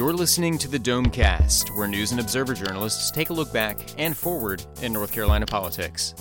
You're listening to the Domecast, where news and observer journalists take a look back and forward in North Carolina politics.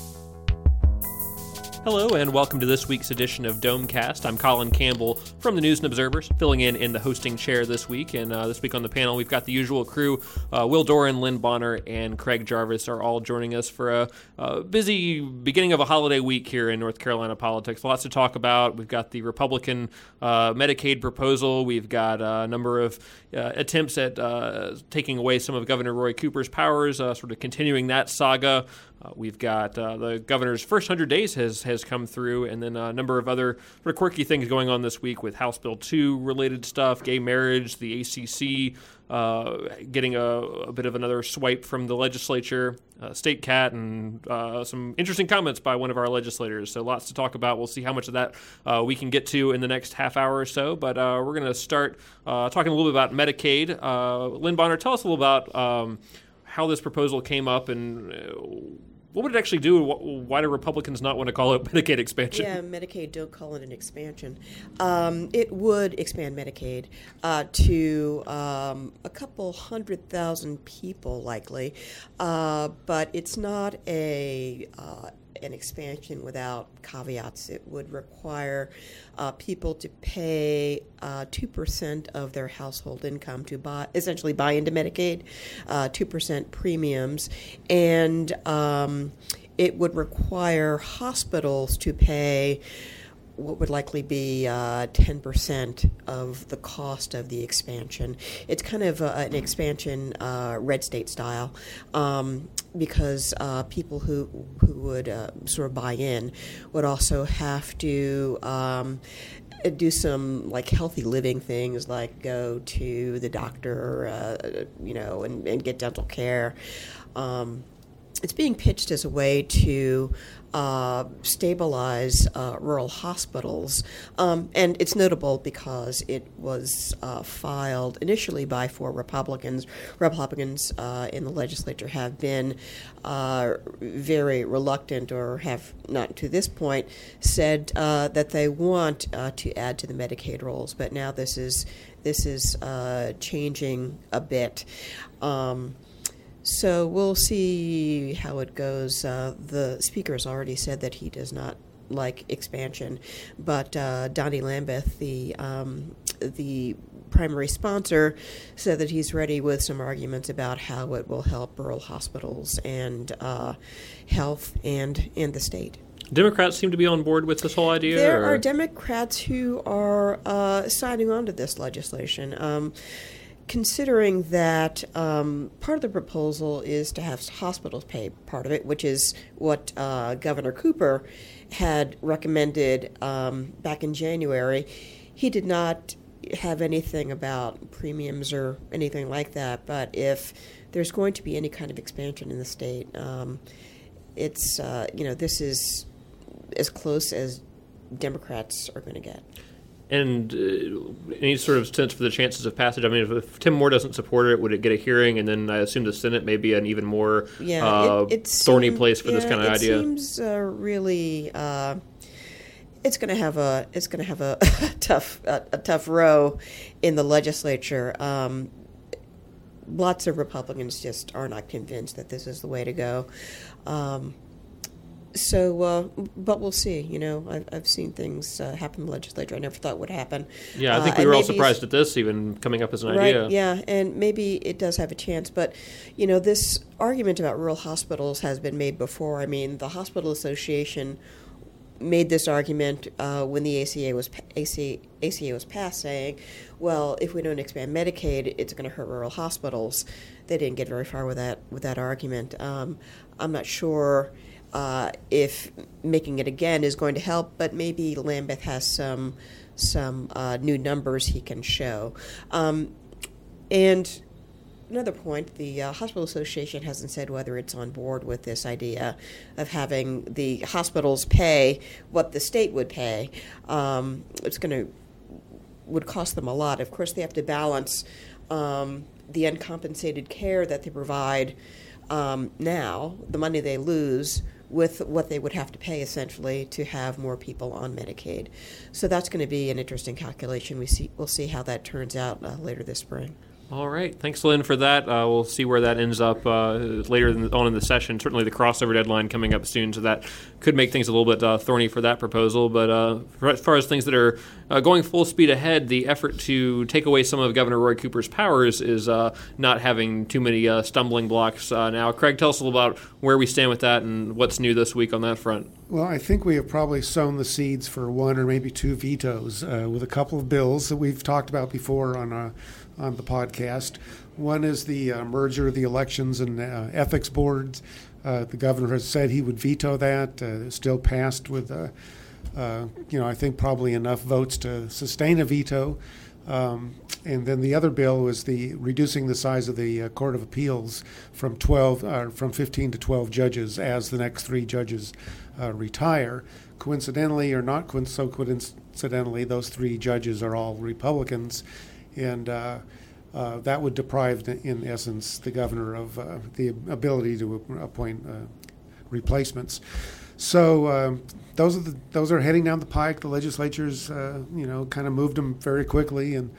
Hello, and welcome to this week's edition of Domecast. I'm Colin Campbell from the News and Observers, filling in in the hosting chair this week. And uh, this week on the panel, we've got the usual crew uh, Will Doran, Lynn Bonner, and Craig Jarvis are all joining us for a, a, busy beginning of a holiday week here in North Carolina politics. Lots to talk about. We've got the Republican uh, Medicaid proposal, we've got a number of uh, attempts at uh, taking away some of Governor Roy Cooper's powers, uh, sort of continuing that saga. Uh, we've got uh, the governor's first 100 days has, has come through, and then a number of other sort of quirky things going on this week with House Bill 2 related stuff, gay marriage, the ACC uh, getting a, a, bit of another swipe from the legislature, uh, state cat, and uh, some interesting comments by one of our legislators. So lots to talk about. We'll see how much of that uh, we can get to in the next half hour or so. But we're going to start talking a little bit about Medicaid. Lynn Bonner, tell us a little about. Um, how this proposal came up and what would it actually do? Why do Republicans not want to call it Medicaid expansion? Yeah, Medicaid don't call it an expansion. Um, it would expand Medicaid uh, to um, a couple hundred thousand people, likely, uh, but it's not a uh, an expansion without caveats. It would require uh, people to pay uh, two uh, percent of their household income to buy, essentially buy into Medicaid, uh, two percent premiums, and um, it would require hospitals to pay what would likely be uh, 10% of the cost of the expansion. It's kind of a, an expansion uh, red state style um, because uh, people who, who would uh, sort of buy in would also have to. Um, do some like healthy living things like go to the doctor uh, you know and, and, get dental care um, it's being pitched as a way to uh, stabilize uh, rural hospitals. Um, and it's notable because it was uh, filed initially by four Republicans. Republicans uh, in the legislature have been uh, very reluctant, or have not to this point said uh, that they want to add to the Medicaid rolls. But now this is this is changing a bit. Um, so we'll see how it goes. Uh, the speaker has already said that he does not like expansion, but uh, Donnie Lambeth, the um, the primary sponsor, said that he's ready with some arguments about how it will help rural hospitals and uh, health and and the state. Democrats seem to be on board with this whole idea. There or? are Democrats who are uh, signing on to this legislation. Um, considering that um, part of the proposal is to have hospitals pay part of it, which is what uh, Governor Cooper had recommended um, back in January, he did not have anything about premiums or anything like that. But if there's going to be any kind of expansion in the state, um, it's uh, you know this is as close as Democrats are going to get and uh, any sort of sense for the chances of passage? I mean, if, if, Tim Moore doesn't support it, would it get a hearing? And then I assume the Senate may be an even more yeah, uh, it, it thorny place for yeah, this kind of it idea. It seems uh, really. Uh, it's going to have a it's going to have a, tough a, a, tough row in the legislature. Um, lots of Republicans just are not convinced that this is the way to go. Um, so, uh, but we'll see. You know, I've, I've seen things uh, happen in the legislature I never thought would happen. Yeah, I think uh, we were all surprised at this even coming up as an right, idea. Yeah, and maybe it does have a chance. But, you know, this argument about rural hospitals has been made before. I mean, the Hospital Association made this argument uh, when the ACA was ACA, ACA was passed, saying, "Well, if we don't expand Medicaid, it's going to hurt rural hospitals." They didn't get very far with that with that argument. Um, I'm not sure uh, if making it again is going to help, but maybe Lambeth has some some uh, new numbers he can show. Um, and another point, the uh, Hospital Association hasn't said whether it's on board with this idea of having the hospitals pay what the state would pay. Um, it's going to would cost them a lot. Of course, they have to balance um, the uncompensated care that they provide um, now, the money they lose with what they would have to pay essentially to have more people on Medicaid. So that's going to be an interesting calculation. We see we'll see how that turns out uh, later this spring. All right. Thanks, Lynn, for that. Uh, we'll see where that ends up uh, later on in the session. Certainly, the crossover deadline coming up soon, so that could make things a little bit uh, thorny for that proposal. But uh, as far as things that are uh, going full speed ahead, the effort to take away some of Governor Roy Cooper's powers is uh, not having too many stumbling blocks now. Craig, tell us a little about where we stand with that and what's new this week on that front. Well, I think we have probably sown the seeds for one or maybe two vetoes with a couple of bills that we've talked about before on on the podcast. One is the uh, merger of the elections and uh, ethics boards. Uh, the governor has said he would veto that. Uh, still passed with, uh, uh, you know, I think probably enough votes to sustain a veto. Um, and then the other bill was the reducing the size of the Court of Appeals from 12, from 15 to 12 judges as the next three judges retire. Coincidentally, or not so coincidentally, those three judges are all Republicans and uh, uh, that would deprive, in essence, the governor of uh, the ability to appoint replacements. So um, those are the, those are heading down the pike. The legislature's uh, you know kind of moved them very quickly, and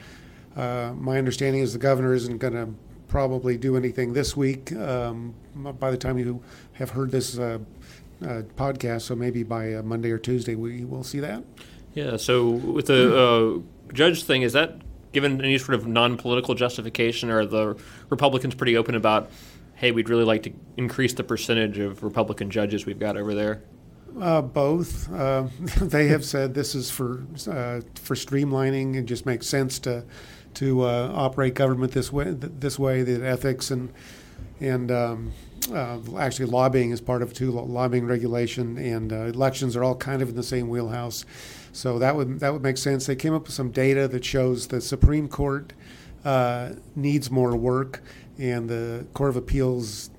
uh, my understanding is the governor isn't going to probably do anything this week. Um, by the time you have heard this uh, podcast, so maybe by Monday or Tuesday we will see that. Yeah. So with the judge thing, is that given any sort of non-political justification, or the Republicans pretty open about, hey, we'd really like to increase the percentage of Republican judges we've got over there? Uh, both. Uh, they have said this is for uh, for streamlining and just makes sense to to uh, operate government this way. This way, that ethics and and um, uh, actually lobbying is part of too. Lobbying regulation and uh, elections are all kind of in the same wheelhouse. So that would that would make sense. They came up with some data that shows the Supreme Court needs more work, and the Court of Appeals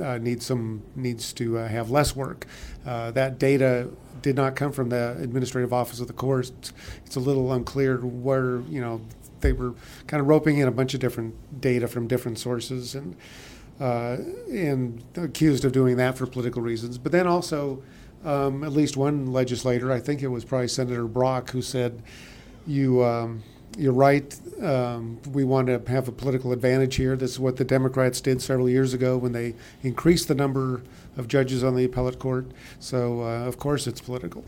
uh, needs some needs to uh, have less work. Uh, that data did not come from the Administrative Office of the Court. It's a little unclear where you know they were kind of roping in a bunch of different data from different sources and. Uh, and accused of doing that for political reasons, but then also um, at least one legislator, I think it was probably Senator Brock, who said, "You." Um, you're right. Um, we want to have a political advantage here. This is what the Democrats did several years ago when they increased the number of judges on the appellate court. So, uh, of course, it's political.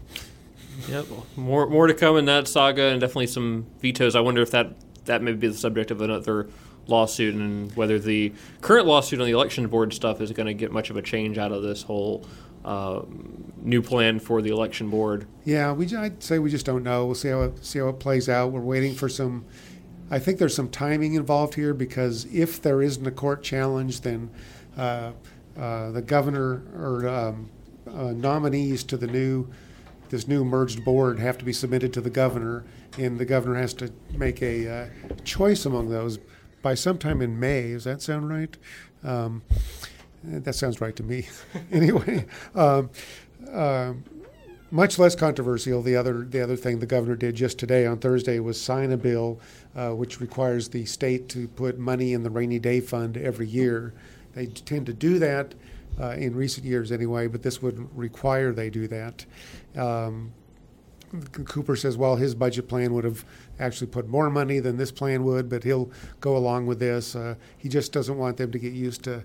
Yep. More more to come in that saga, and definitely some vetoes. I wonder if that that may be the subject of another lawsuit, and whether the current lawsuit on the election board stuff is going to get much of a change out of this whole uh, new plan for the election board? Yeah, we I'd say we just don't know. We'll see how it, see how it plays out. We're waiting for some. I think there's some timing involved here because if there isn't a court challenge, then uh, uh, the governor or um, uh, nominees to the new this new merged board have to be submitted to the governor, and the governor has to make a uh, choice among those by sometime in May. Does that sound right? Um, that sounds right to me. anyway, um, uh, much less controversial. The other the other thing the governor did just today on Thursday was sign a bill uh, which requires the state to put money in the rainy day fund every year. They tend to do that uh, in recent years anyway, but this would require they do that. Um, Cooper says, well, his budget plan would have actually put more money than this plan would, but he'll go along with this. Uh, he just doesn't want them to get used to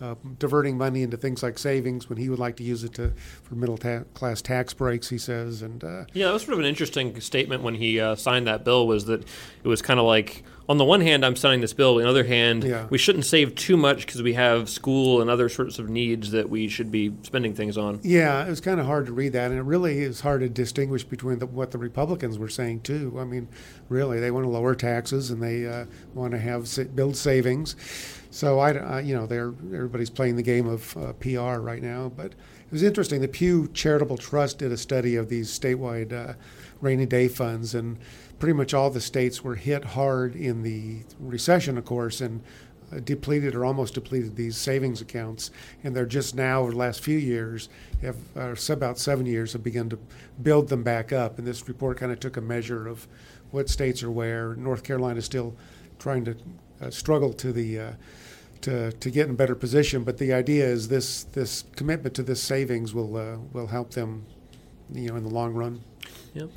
uh, diverting money into things like savings when he would like to use it to for middle ta- class tax breaks. He says, and uh, yeah, that was sort of an interesting statement when he uh, signed that bill. Was that it was kind of like on the one hand, I'm signing this bill. On the other hand, yeah. we shouldn't save too much because we have school and other sorts of needs that we should be spending things on. Yeah, it was kind of hard to read that, and it really is hard to distinguish between the, what the Republicans were saying too. I mean, really, they want to lower taxes and they uh, want to have build savings so I, I you know, they're everybody's playing the game of uh, PR right now. But it was interesting. The Pew Charitable Trust did a study of these statewide uh, rainy day funds, and pretty much all the states were hit hard in the recession, of course, and uh, depleted or almost depleted these savings accounts. And they're just now, over the last few years, have uh, about seven years, have begun to build them back up. And this report kind of took a measure of what states are where. North Carolina is still trying to uh, struggle to the uh, to to get in a better position. But the idea is this this commitment to this savings will uh, will help them, you know, in the long run. Yep.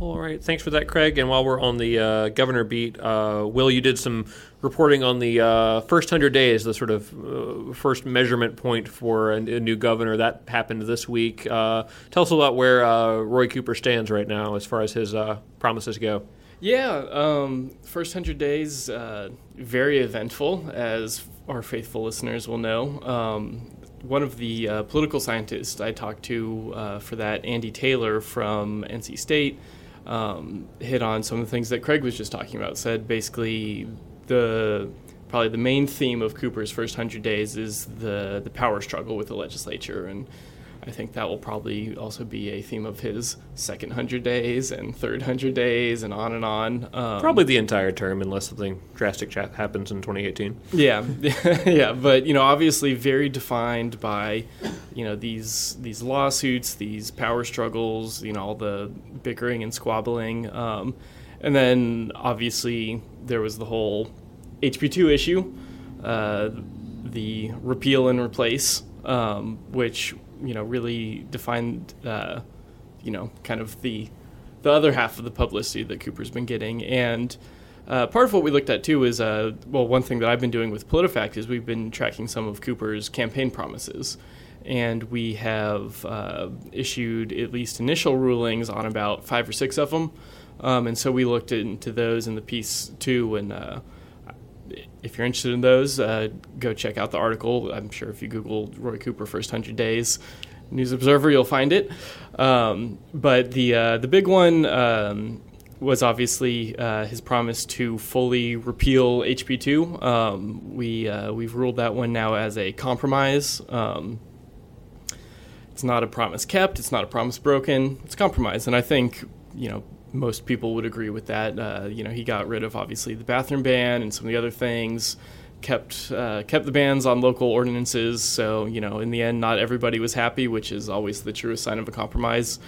All right. Thanks for that, Craig. And while we're on the uh, governor beat, uh, Will, you did some reporting on the uh, first 100 days, the sort of uh, first measurement point for a, a, new governor. That happened this week. Uh, tell us about where uh, Roy Cooper stands right now as far as his promises go. Yeah, um, first 100 days, very eventful, as our faithful listeners will know. Um, one of the political scientists I talked to for that, Andy Taylor from NC State, um, hit on some of the things that Craig was just talking about. Said basically the probably the main theme of Cooper's first hundred days is the the power struggle with the legislature and I think that will probably also be a theme of his second hundred days and third hundred days and on and on. Um, probably the entire term, unless something drastic happens in 2018. Yeah, yeah, but you know, obviously very defined by you know these these lawsuits, these power struggles, you know, all the bickering and squabbling, um, and then obviously there was the whole HB2 issue, uh, the repeal and replace, um, which you know really defined uh, you know kind of the the other half of the publicity that Cooper's been getting and. Uh, part of what we looked at too is, uh, well, one thing that I've been doing with PolitiFact is we've been tracking some of Cooper's campaign promises, and we have uh, issued at least initial rulings on about five or six of them, um, and so we looked into those in the piece too, and if you're interested in those, uh, go check out the article. I'm sure if you Google Roy Cooper first hundred days, News Observer, you'll find it. Um, but the uh, the big one um, was obviously uh, his promise to fully repeal HB two. Um, we uh, we've ruled that one now as a compromise. Um, it's not a promise kept. It's not a promise broken. It's a compromise, and I think you know most people would agree with that. Uh, you know, he got rid of obviously the bathroom ban and some of the other things, kept uh, kept the bans on local ordinances. So you know, in the end, not everybody was happy, which is always the truest sign of a compromise.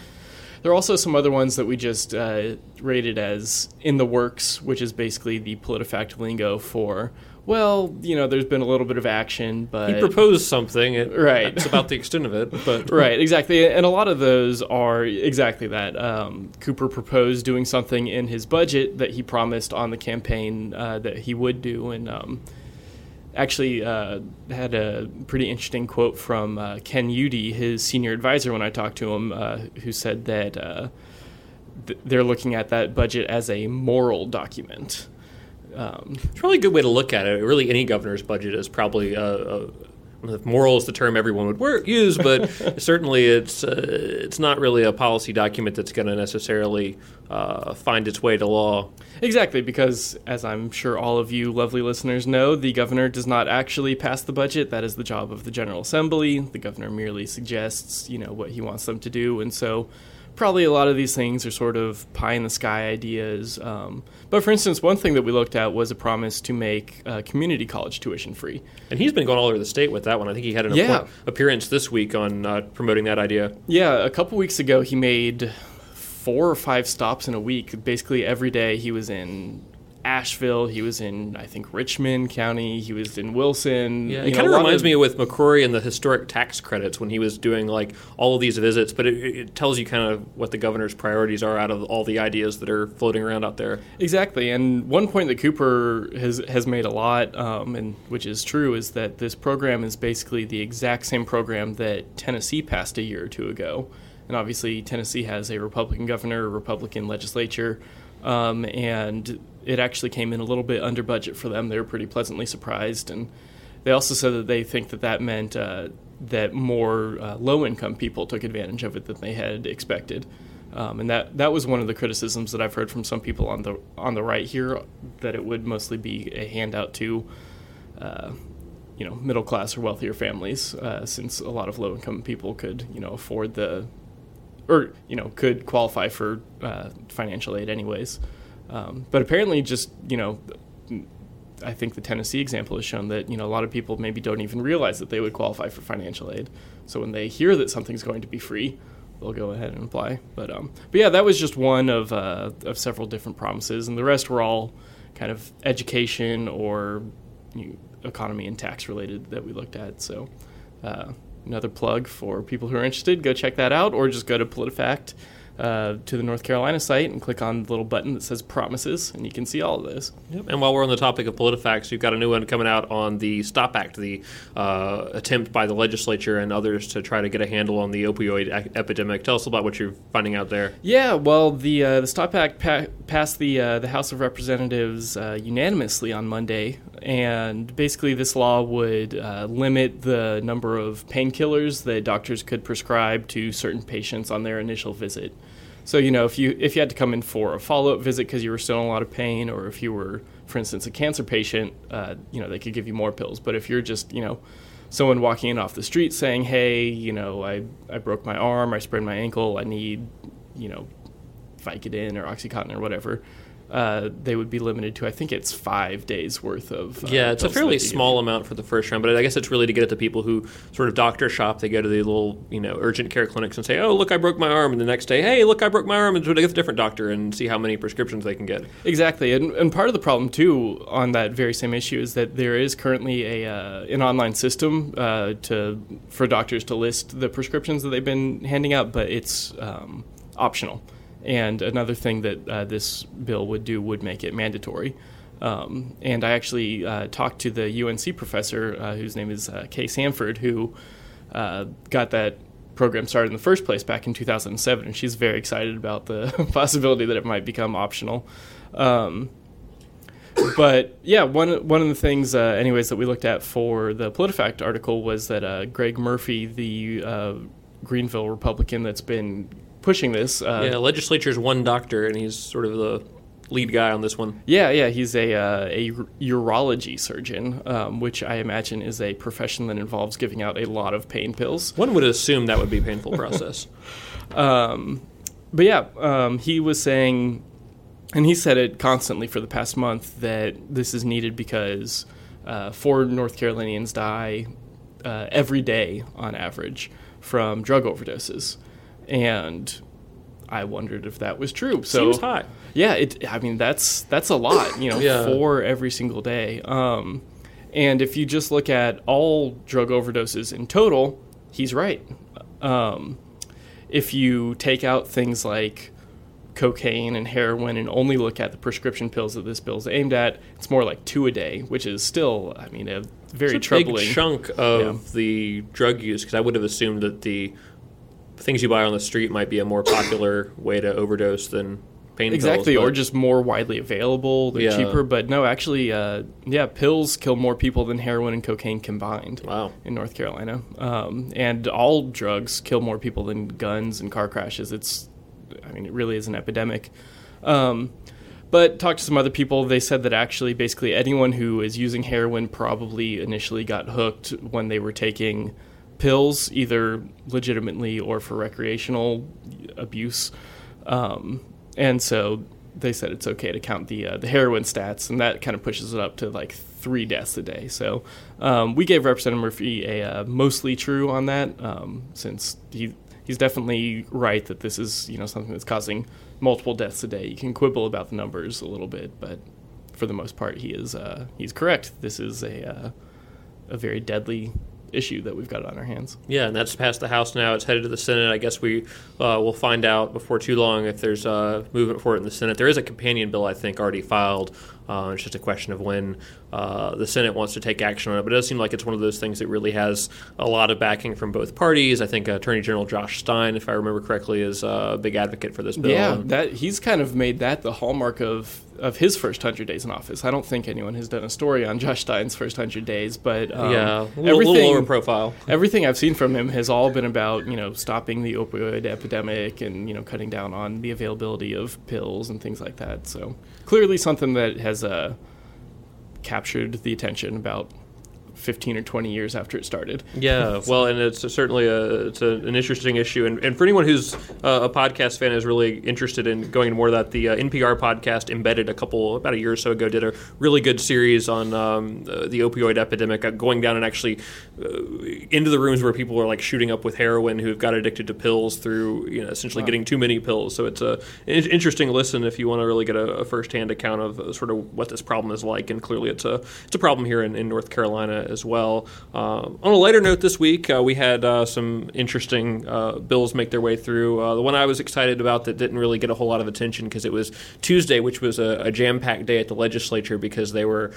There are also some other ones that we just uh, rated as in the works, which is basically the PolitiFact lingo for well, you know, there's been a little bit of action, but he proposed something. It, right, it's about the extent of it, but right, exactly. And a lot of those are exactly that. Um, Cooper proposed doing something in his budget that he promised on the campaign uh, that he would do, and um, actually uh, had a pretty interesting quote from uh, Ken Eudy, his senior advisor, when I talked to him, uh, who said that uh, th- they're looking at that budget as a moral document. Um, it's really a good way to look at it. Really, any governor's budget is probably a, a moral is the term everyone would work, use, but certainly it's uh, it's not really a policy document that's going to necessarily uh, find its way to law. Exactly, because as I'm sure all of you lovely listeners know, the governor does not actually pass the budget. That is the job of the General Assembly. The governor merely suggests, you know, what he wants them to do, and so probably a lot of these things are sort of pie in the sky ideas. Um, but for instance, one thing that we looked at was a promise to make uh, community college tuition free. And he's been going all over the state with that one. I think he had an yeah. appearance this week on uh, promoting that idea. Yeah, a couple weeks ago, he made four or five stops in a week. Basically, every day he was in Asheville. He was in, I think, Richmond County. He was in Wilson. Yeah, it kind of reminds of, me with McCrory and the historic tax credits when he was doing like all of these visits. But it, it, tells you kind of what the governor's priorities are out of all the ideas that are floating around out there. Exactly. And one point that Cooper has has made a lot, um, and which is true, is that this program is basically the exact same program that Tennessee passed a year or two ago. And obviously, Tennessee has a Republican governor, a Republican legislature. Um, and it actually came in a little bit under budget for them. They were pretty pleasantly surprised, and they also said that they think that that meant uh, that more uh, low-income people took advantage of it than they had expected. Um, and that that was one of the criticisms that I've heard from some people on the on the right here that it would mostly be a handout to, uh, you know, middle class or wealthier families, uh, since a lot of low income people could you know afford the, or you know could qualify for uh, financial aid anyways. Um, but apparently, just you know, I think the Tennessee example has shown that you know a lot of people maybe don't even realize that they would qualify for financial aid. So when they hear that something's going to be free, they'll go ahead and apply. But um, but yeah, that was just one of uh, of several different promises, and the rest were all kind of education or you know, economy and tax related that we looked at. So. Uh, another plug for people who are interested, go check that out, or just go to PolitiFact uh, to the North Carolina site and click on the little button that says promises, and you can see all of this. Yep. And while we're on the topic of PolitiFacts, you've got a new one coming out on the Stop Act, the uh, attempt by the legislature and others to try to get a handle on the opioid epidemic. Tell us about what you're finding out there. Yeah, well, the uh, the Stop Act pa- passed the uh, the House of Representatives uh, unanimously on Monday, and basically this law would uh, limit the number of painkillers that doctors could prescribe to certain patients on their initial visit. So you know, if you if you had to come in for a follow up visit because you were still in a lot of pain, or if you were, for instance, a cancer patient, uh, you know, they could give you more pills. But if you're just, you know, someone walking in off the street saying, "Hey, you know, I I broke my arm, I sprained my ankle, I need, you know, Vicodin or OxyContin or whatever," uh, they would be limited to I think it's five days worth of. Uh, Yeah, it's a fairly small amount for the first round, but I guess it's really to get at the people who sort of doctor shop. They go to the little, you know, urgent care clinics and say, "Oh, look, I broke my arm," and the next day, "Hey, look, I broke my arm," and so they get a different doctor and see how many prescriptions they can get. Exactly, and, and part of the problem too on that very same issue is that there is currently a uh, an online system uh, to for doctors to list the prescriptions that they've been handing out, but it's um, optional. And another thing that uh, this bill would do would make it mandatory. Um, and I actually uh, talked to the UNC professor, uh, whose name is uh, Kay Sanford, who uh, got that program started in the first place back in 2007, and she's very excited about the possibility that it might become optional. Um, but yeah, one one of the things, uh, anyways, that we looked at for the PolitiFact article was that uh, Greg Murphy, the uh, Greenville Republican that's been pushing this, uh, yeah, legislature's one doctor, and he's sort of the lead guy on this one. Yeah, yeah, he's a uh, a urology surgeon, um, which I imagine is a profession that involves giving out a lot of pain pills. One would assume that would be a painful process. Um, but yeah, um, he was saying, and he said it constantly for the past month that this is needed because uh, four North Carolinians die uh, every day on average from drug overdoses, and I wondered if that was true. So Seems high. yeah, it. I mean, that's that's a lot. You know, Yeah. four every single day. Um, and if you just look at all drug overdoses in total, he's right. Um, if you take out things like cocaine and heroin and only look at the prescription pills that this bill's aimed at, it's more like two a day, which is still, I mean, a very It's a troubling. big chunk of the drug use because I would have assumed that the things you buy on the street might be a more popular way to overdose than pain Exactly, pills. or just more widely available. They're Yeah. cheaper, but no, actually, uh, yeah, pills kill more people than heroin and cocaine combined. Wow. in North Carolina, um, and all drugs kill more people than guns and car crashes. It's, I mean, it really is an epidemic. Um, but talked to some other people. They said that actually, basically, anyone who is using heroin probably initially got hooked when they were taking pills, either legitimately or for recreational abuse. Um, and so they said it's okay to count the uh, the heroin stats, and that kind of pushes it up to like three deaths a day. So um, we gave Representative Murphy a uh, mostly true on that, um, since he he's definitely right that this is you know something that's causing multiple deaths a day. You can quibble about the numbers a little bit, but for the most part, he is uh, he's correct. This is a uh, a very deadly issue that we've got on our hands. Yeah, and that's passed the House now. It's headed to the Senate. I guess we uh, will find out before too long if there's uh, movement for it in the Senate. There is a companion bill, I think, already filed. Uh, it's just a question of when uh, the Senate wants to take action on it. But it does seem like it's one of those things that really has a lot of backing from both parties. I think Attorney General Josh Stein, if I remember correctly, is uh, a big advocate for this bill. Yeah, that he's kind of made that the hallmark of of his first hundred days in office. I don't think anyone has done a story on Josh Stein's first hundred days, but um, yeah, a little, little lower profile. everything I've seen from him has all been about you know stopping the opioid epidemic and you know cutting down on the availability of pills and things like that. So clearly something that has uh, captured the attention about fifteen or twenty years after it started. Yeah, well, and it's certainly a, it's a, an interesting issue, and, and for anyone who's uh, a podcast fan is really interested in going into more of that, the uh, NPR podcast embedded a couple about a year or so ago did a really good series on um, uh, the opioid epidemic, uh, going down and actually into the rooms where people are like shooting up with heroin who've got addicted to pills through you know essentially wow. getting too many pills. So it's a an interesting listen if you want to really get a, a firsthand account of uh, sort of what this problem is like. And clearly, it's a it's a problem here in, in North Carolina as well. Uh, on a lighter note, this week uh, we had uh, some interesting uh, bills make their way through. Uh, the one I was excited about that didn't really get a whole lot of attention because it was Tuesday, which was a, a jam packed day at the legislature because they were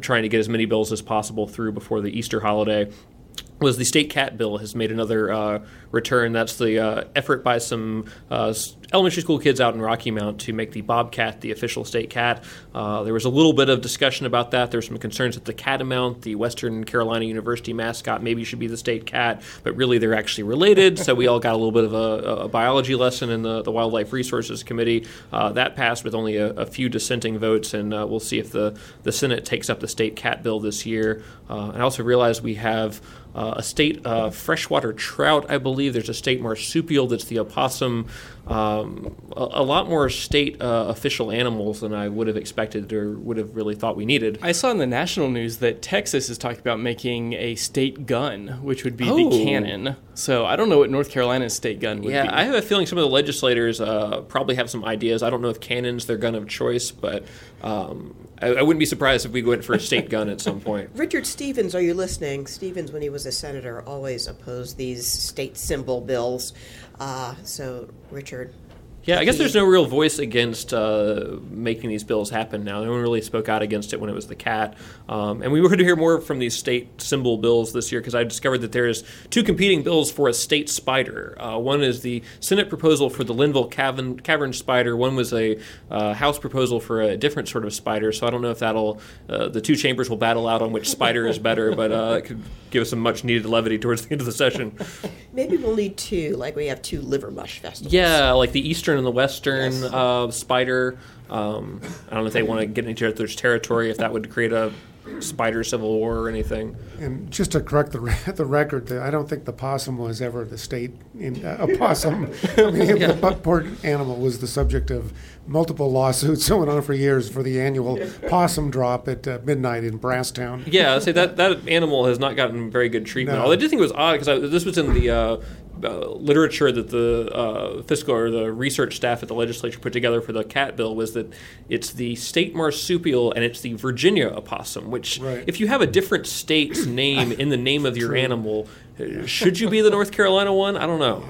trying to get as many bills as possible through before the Easter holiday Okay was the state cat bill has made another uh, return. That's the uh, effort by some uh, elementary school kids out in Rocky Mount to make the bobcat the official state cat. Uh, there was a little bit of discussion about that. There's some concerns that the catamount, the Western Carolina University mascot, maybe should be the state cat, but really they're actually related. so we all got a little bit of a, a biology lesson in the, the Wildlife Resources Committee. Uh, that passed with only a, a few dissenting votes, and uh, we'll see if the, the Senate takes up the state cat bill this year. and I also realize we have uh, a state uh, freshwater trout, I believe. There's a state marsupial that's the opossum. Um, a, a, lot more state uh, official animals than I would have expected or would have really thought we needed. I saw in the national news that Texas is talking about making a state gun, which would be oh. the cannon. So I don't know what North Carolina's state gun would yeah, be. Yeah, I have a feeling some of the legislators uh, probably have some ideas. I don't know if cannon's their gun of choice, but um, I, I, wouldn't be surprised if we went for a state gun at some point. Richard Stevens, are you listening? Stevens, when he was a senator, always opposed these state symbol bills. Uh, so, Richard, yeah, I guess there's no real voice against uh, making these bills happen now. No one really spoke out against it when it was the cat. Um, and we were going to hear more from these state symbol bills this year because I discovered that there's two competing bills for a state spider. Uh, one is the Senate proposal for the Linville Cavern, Cavern spider. One was a uh, House proposal for a different sort of spider. So I don't know if that'll uh, the two chambers will battle out on which spider is better, but uh, it could give us some much needed levity towards the end of the session. Maybe we'll need two, like we have two liver mush festivals. Yeah, like the Eastern Eastern and the Western yes. uh, spider. Um, I don't know if they want to get into each other's territory, if that would create a spider civil war or anything. And just to correct the the record, I don't think the possum was ever the state in uh, a possum. I mean, yeah. the buckport animal was the subject of multiple lawsuits going on for years for the annual possum drop at uh, midnight in Brasstown. Yeah, I say that that animal has not gotten very good treatment. No. I did think it was odd because this was in the uh, uh, literature that the uh, fiscal or the research staff at the legislature put together for the cat bill was that it's the state marsupial and it's the Virginia opossum. Which, right. if you have a different state's name in the name of your True. animal, should you be the North Carolina one? I don't know.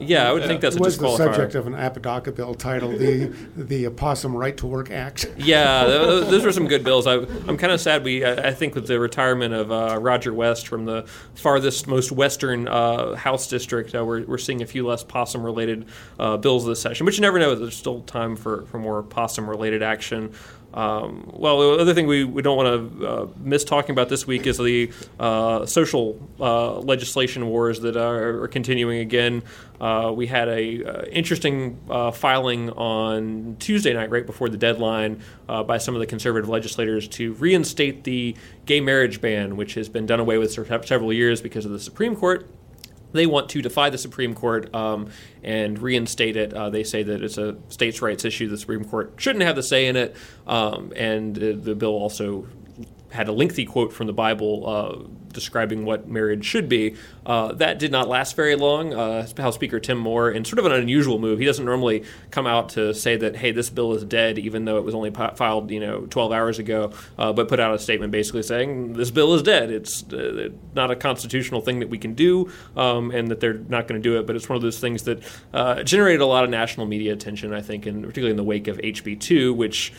Yeah, I would think that's it a was the subject of an Apodaca bill titled the the Opossum Right to Work Act. Yeah, those were some good bills. I, am kind of sad we I think with the retirement of uh, Roger West from the farthest most western uh, House district, uh, we're, we're seeing a few less possum related uh, bills this session. But you never know. There's still time for, for more possum related action. Um, well, the other thing we, we don't want to uh, miss talking about this week is the uh, social uh, legislation wars that are, are continuing again. Uh, we had a uh, interesting uh, filing on Tuesday night, right before the deadline, by some of the conservative legislators to reinstate the gay marriage ban, which has been done away with for several years because of the Supreme Court they want to defy the Supreme Court um, and reinstate it. Uh, they say that it's a states' rights issue. The Supreme Court shouldn't have the say in it. Um, and uh, the bill also had a lengthy quote from the Bible uh, describing what marriage should be. Uh, that did not last very long. Uh, House Speaker Tim Moore, in sort of an unusual move, he doesn't normally come out to say that, hey, this bill is dead, even though it was only filed, you know, 12 hours ago, uh, but put out a statement basically saying this bill is dead. It's uh, not a constitutional thing that we can do, um, and that they're not going to do it. But it's one of those things that uh, generated a lot of national media attention, I think, and particularly in the wake of HB2, which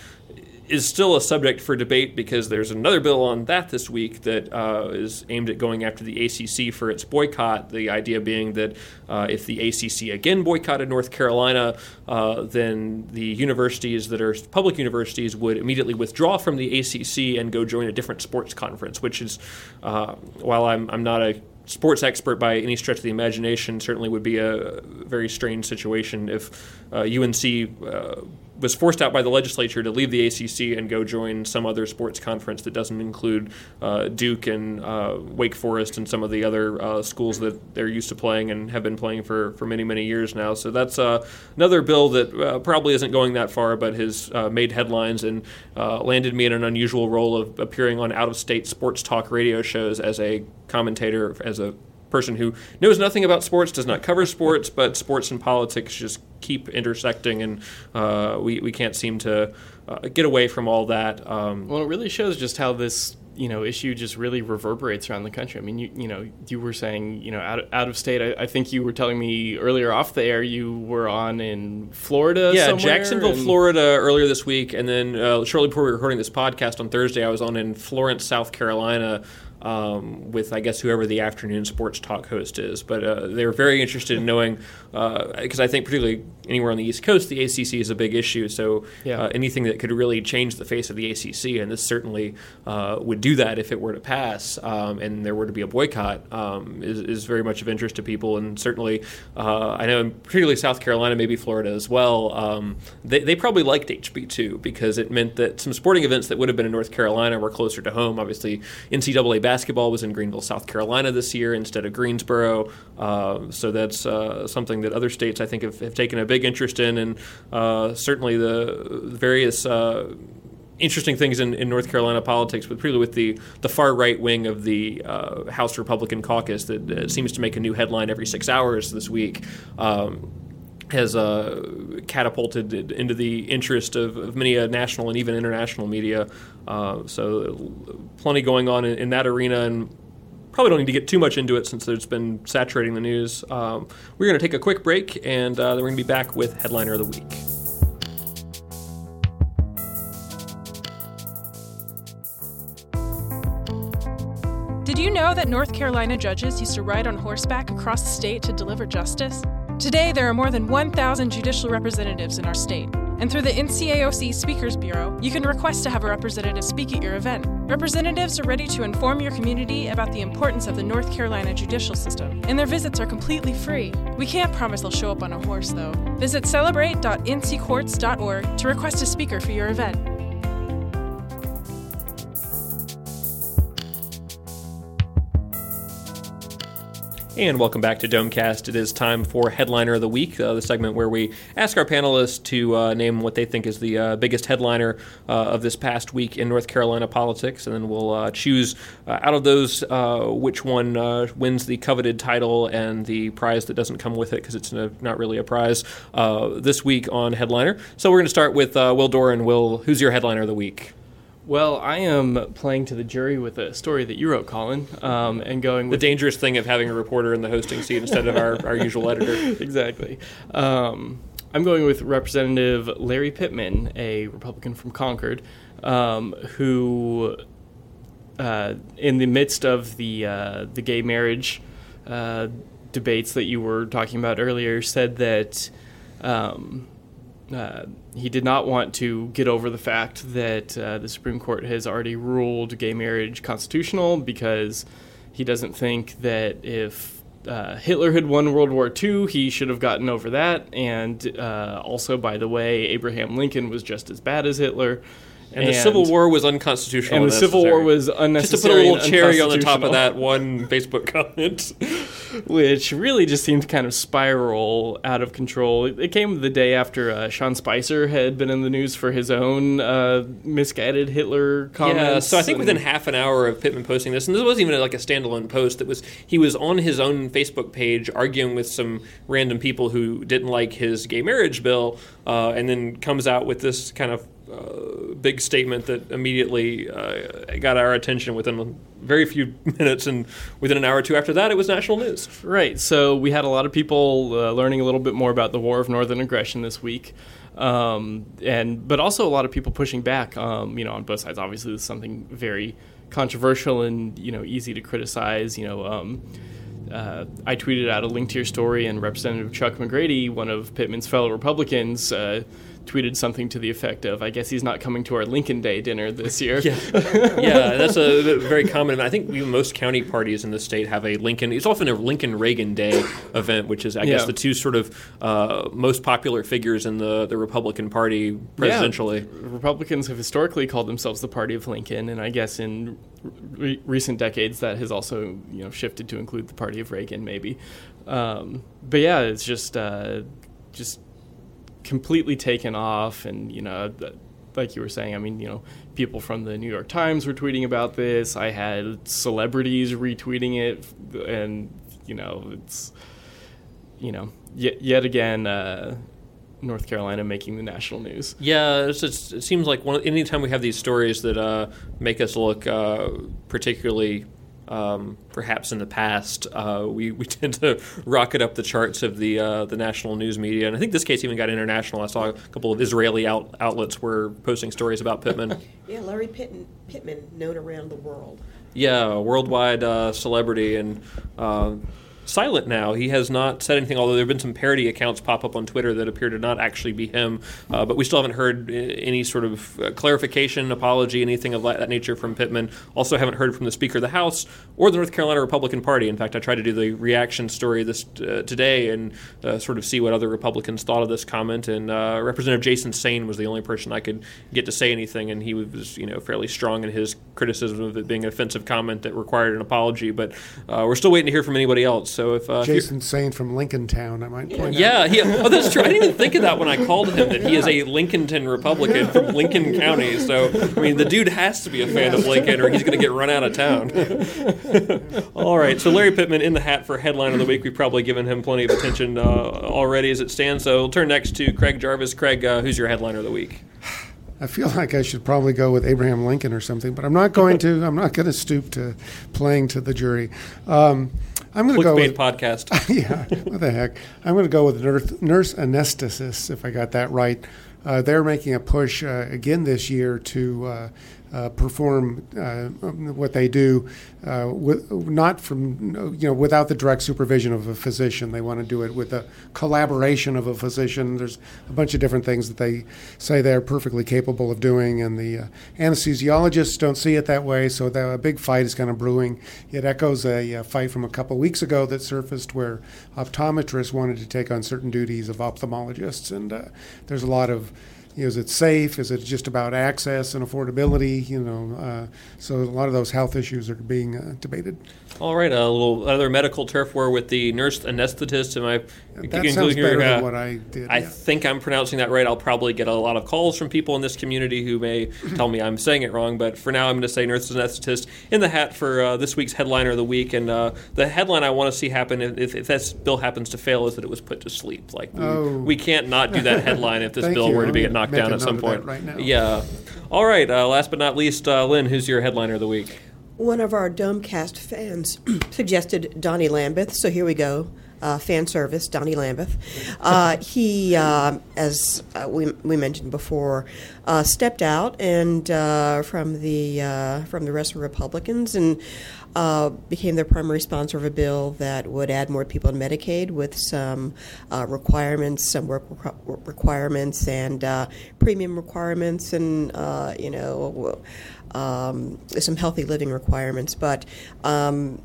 is still a subject for debate because there's another bill on that this week that uh, is aimed at going after the ACC for its boycott. The idea being that uh, if the ACC again boycotted North Carolina, uh, then the universities that are public universities would immediately withdraw from the ACC and go join a different sports conference, which is, uh, while I'm, I'm not a sports expert by any stretch of the imagination certainly would be a very strange situation if uh, UNC uh, was forced out by the legislature to leave the ACC and go join some other sports conference that doesn't include uh, Duke and uh, Wake Forest and some of the other uh, schools that they're used to playing and have been playing for, for many, many years now. So that's uh, another bill that uh, probably isn't going that far, but has uh, made headlines and landed me in an unusual role of appearing on out of state sports talk radio shows as a commentator, as a person who knows nothing about sports, does not cover sports, but sports and politics just keep intersecting, and uh, we, we can't seem to uh, get away from all that. Um, well, it really shows just how this you know issue just really reverberates around the country. I mean, you you know you were saying you know out of, out of state. I, I think you were telling me earlier off the air you were on in Florida. Yeah, Jacksonville. Florida earlier this week, and then uh, shortly before we were recording this podcast on Thursday, I was on in Florence, South Carolina um, with I guess whoever the afternoon sports talk host is. But uh, they were very interested in knowing because uh, I think particularly anywhere on the East Coast, the ACC is a big issue. So yeah. uh, anything that could really change the face of the ACC, and this certainly uh, would do that if it were to pass, um, and there were to be a boycott, um, is, is, very much of interest to people. And certainly, uh, I know particularly South Carolina, maybe Florida as well. Um, they, they probably liked HB two because it meant that some sporting events that would have been in North Carolina were closer to home. Obviously, NCAA basketball was in Greenville, South Carolina this year instead of Greensboro. Uh, so that's uh, something that other states, I think, have, have taken a big interest in, and uh, certainly the various uh, interesting things in, in, North Carolina politics, but particularly with the, the far right wing of the uh, House Republican caucus that uh, seems to make a new headline every six hours this week. Um, has uh, catapulted into the interest of, of, many national and even international media. Uh, so, plenty going on in, in, that arena, and probably don't need to get too much into it since it's been saturating the news. Um, we're going to take a quick break, and uh, then we're going to be back with Headliner of the Week. Did you know that North Carolina judges used to ride on horseback across the state to deliver justice? Today, there are more than 1,000 judicial representatives in our state. And through the NCAOC Speakers Bureau, you can request to have a representative speak at your event. Representatives are ready to inform your community about the importance of the North Carolina judicial system, and their visits are completely free. We can't promise they'll show up on a horse, though. Visit celebrate.nccourts.org to request a speaker for your event. And welcome back to Domecast. It is time for Headliner of the Week, uh, the segment where we ask our panelists to uh, name what they think is the uh, biggest headliner uh, of this past week in North Carolina politics, and then we'll uh, choose uh, out of those which one wins the coveted title and the prize that doesn't come with it because it's not really a prize this week on Headliner. So we're going to start with Will Doran. Will, who's your Headliner of the Week? Well, I am playing to the jury with a story that you wrote, Colin, um, and going the dangerous thing of having a reporter in the hosting seat instead of our, our usual editor. exactly. Um, I'm going with Representative Larry Pittman, a Republican from Concord, um, who, uh, in the midst of the uh, the gay marriage uh, debates that you were talking about earlier, said that. Uh, he did not want to get over the fact that uh, the Supreme Court has already ruled gay marriage constitutional because he doesn't think that if uh, Hitler had won World War II, he should have gotten over that. And uh, also, by the way, Abraham Lincoln was just as bad as Hitler. And, and, the Civil War was unconstitutional. And the Civil War was unnecessary. Just to put a little cherry on the top of that one Facebook comment. Which really just seemed to kind of spiral out of control. It came the day after uh, Sean Spicer had been in the news for his own uh, misguided Hitler comments. Yeah, so I think within half an hour of Pittman posting this, and this wasn't even like a standalone post, it was he was on his own Facebook page arguing with some random people who didn't like his gay marriage bill, uh, and then comes out with this kind of uh, big statement that immediately uh, got our attention within a very few minutes, and within an hour or two after that, it was national news. Right. So we had a lot of people uh, learning a little bit more about the War of Northern Aggression this week, um, and but also a lot of people pushing back. Um, you know, on both sides. Obviously, this is something very controversial and you know easy to criticize. You know. Um, uh, I tweeted out a link to your story, and Representative Chuck McGrady, one of Pittman's fellow Republicans, uh, tweeted something to the effect of, "I guess he's not coming to our Lincoln Day dinner this year." Yeah, yeah, that's a very common. I think most county parties in the state have a Lincoln. It's often a Lincoln Reagan Day event, which is, I guess, the two sort of uh, most popular figures in the the Republican Party presidentially. Yeah. Republicans have historically called themselves the party of Lincoln, and I guess in re- recent decades that has also you know shifted to include the party of Reagan, maybe. Um, but yeah, it's just uh, just completely taken off, and you know, like you were saying, I mean, you know, people from the New York Times were tweeting about this. I had celebrities retweeting it, and you know, it's you know, yet yet again. Uh, North Carolina making the national news. Yeah, just, it seems like one, anytime we have these stories that uh, make us look uh, particularly. Um, perhaps in the past, uh, we, we tend to rocket up the charts of the uh, the national news media, and I think this case even got international. I saw a couple of Israeli out, outlets were posting stories about Pittman. Yeah, Larry Pittman, Pittman known around the world. Yeah, a worldwide uh, celebrity and uh, silent now. He has not said anything, although there have been some parody accounts pop up on Twitter that appear to not actually be him. Uh, but we still haven't heard uh, any sort of uh, clarification, apology, anything of that nature from Pittman. Also, haven't heard from the Speaker of the House or the North Carolina Republican Party. In fact, I tried to do the reaction story this uh, today and uh, sort of see what other Republicans thought of this comment. And uh, Representative Jason Saine was the only person I could get to say anything, and he was, you know, fairly strong in his criticism of it being an offensive comment that required an apology. But we're still waiting to hear from anybody else. So if, uh, if Jason Saine from Lincolnton, I might point out. yeah, he, oh, that's true. I didn't even think of that when I called him that he is a Lincolnton Republican from Lincoln County. So, I mean, the dude has to be a fan of Lincoln or he's going to get run out of town. All right, so Larry Pittman in the hat for headline of the week. We've probably given him plenty of attention uh, already as it stands. So we'll turn next to Craig Jarvis. Craig, uh, who's your headliner of the week? I feel like I should probably go with Abraham Lincoln or something, but I'm not going to. I'm not going to stoop to playing to the jury. Um, I'm going to go with podcast. yeah, what the heck? I'm going to go with nurse, nurse anesthetist, if I got that right. Uh, they're making a push uh, again this year to uh, perform uh, what they do, uh, with, not from you know without the direct supervision of a physician. They want to do it with the collaboration of a physician. There's a bunch of different things that they say they're perfectly capable of doing, and the uh, anesthesiologists don't see it that way. So a big fight is kind of brewing. It echoes a, uh fight from a couple weeks ago that surfaced where optometrists wanted to take on certain duties of ophthalmologists, and uh, there's a lot of is it safe? Is it just about access and affordability? You know, uh, so a lot of those health issues are being uh, debated. All right, a little other medical turf war with the nurse anesthetist. Am I? That sounds better than what I did. I yeah. think I'm pronouncing that right. I'll probably get a lot of calls from people in this community who may tell me I'm saying it wrong. But for now, I'm going to say nurse anesthetist in the hat for uh, this week's headliner of the week. And uh, the headline I want to see happen if, if this bill happens to fail is that it was put to sleep. Like we, Oh. we can't not do that headline if this bill you. were to be get knocked down at some note of that point. right now. Yeah. All right. Uh, last but not least, uh, Lynn, who's your headliner of the week? One of our Domecast fans suggested Donnie Lambeth, so here we go. Uh, fan service, Donnie Lambeth. Uh, he, uh, as uh, we, we mentioned before, uh, stepped out and uh, from the from the rest of the Republicans and became the primary sponsor of a bill that would add more people in Medicaid with some requirements, some work requ- requirements, and premium requirements, and you know um, some healthy living requirements. But um,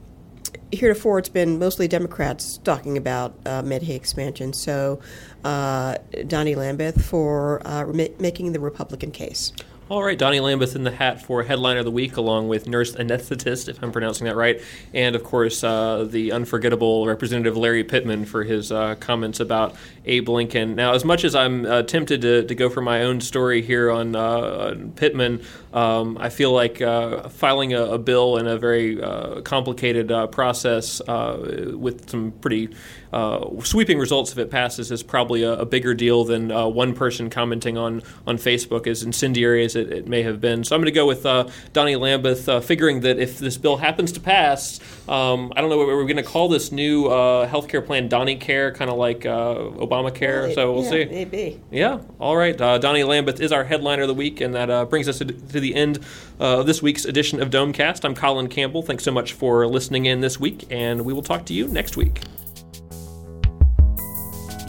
heretofore, it's been mostly Democrats talking about uh, Medicaid expansion. So, uh, Donnie Lambeth for uh, ma- making the Republican case. All right, Donnie Lambeth in the hat for headliner of the week, along with nurse anesthetist, if I'm pronouncing that right, and of course uh, the unforgettable Representative Larry Pittman for his uh, comments about Abe Lincoln. Now, as much as I'm uh, tempted to, to go for my own story here on, uh, on Pittman, um, I feel like uh, filing a, a bill in a very uh, complicated process with some pretty uh, sweeping results if it passes is probably a, a bigger deal than uh, one person commenting on, on Facebook, as incendiary as it, it may have been. So I'm going to go with uh, Donnie Lambeth, uh, figuring that if this bill happens to pass, um, I don't know what we're going to call this new uh, healthcare plan, Donnie Care, kind of like uh, Obamacare. so we'll yeah, see. Maybe. Yeah, all right. Uh, Donnie Lambeth is our headliner of the week, and that uh, brings us to, to the end uh, of this week's edition of Domecast. I'm Colin Campbell. Thanks so much for listening in this week, and we will talk to you next week.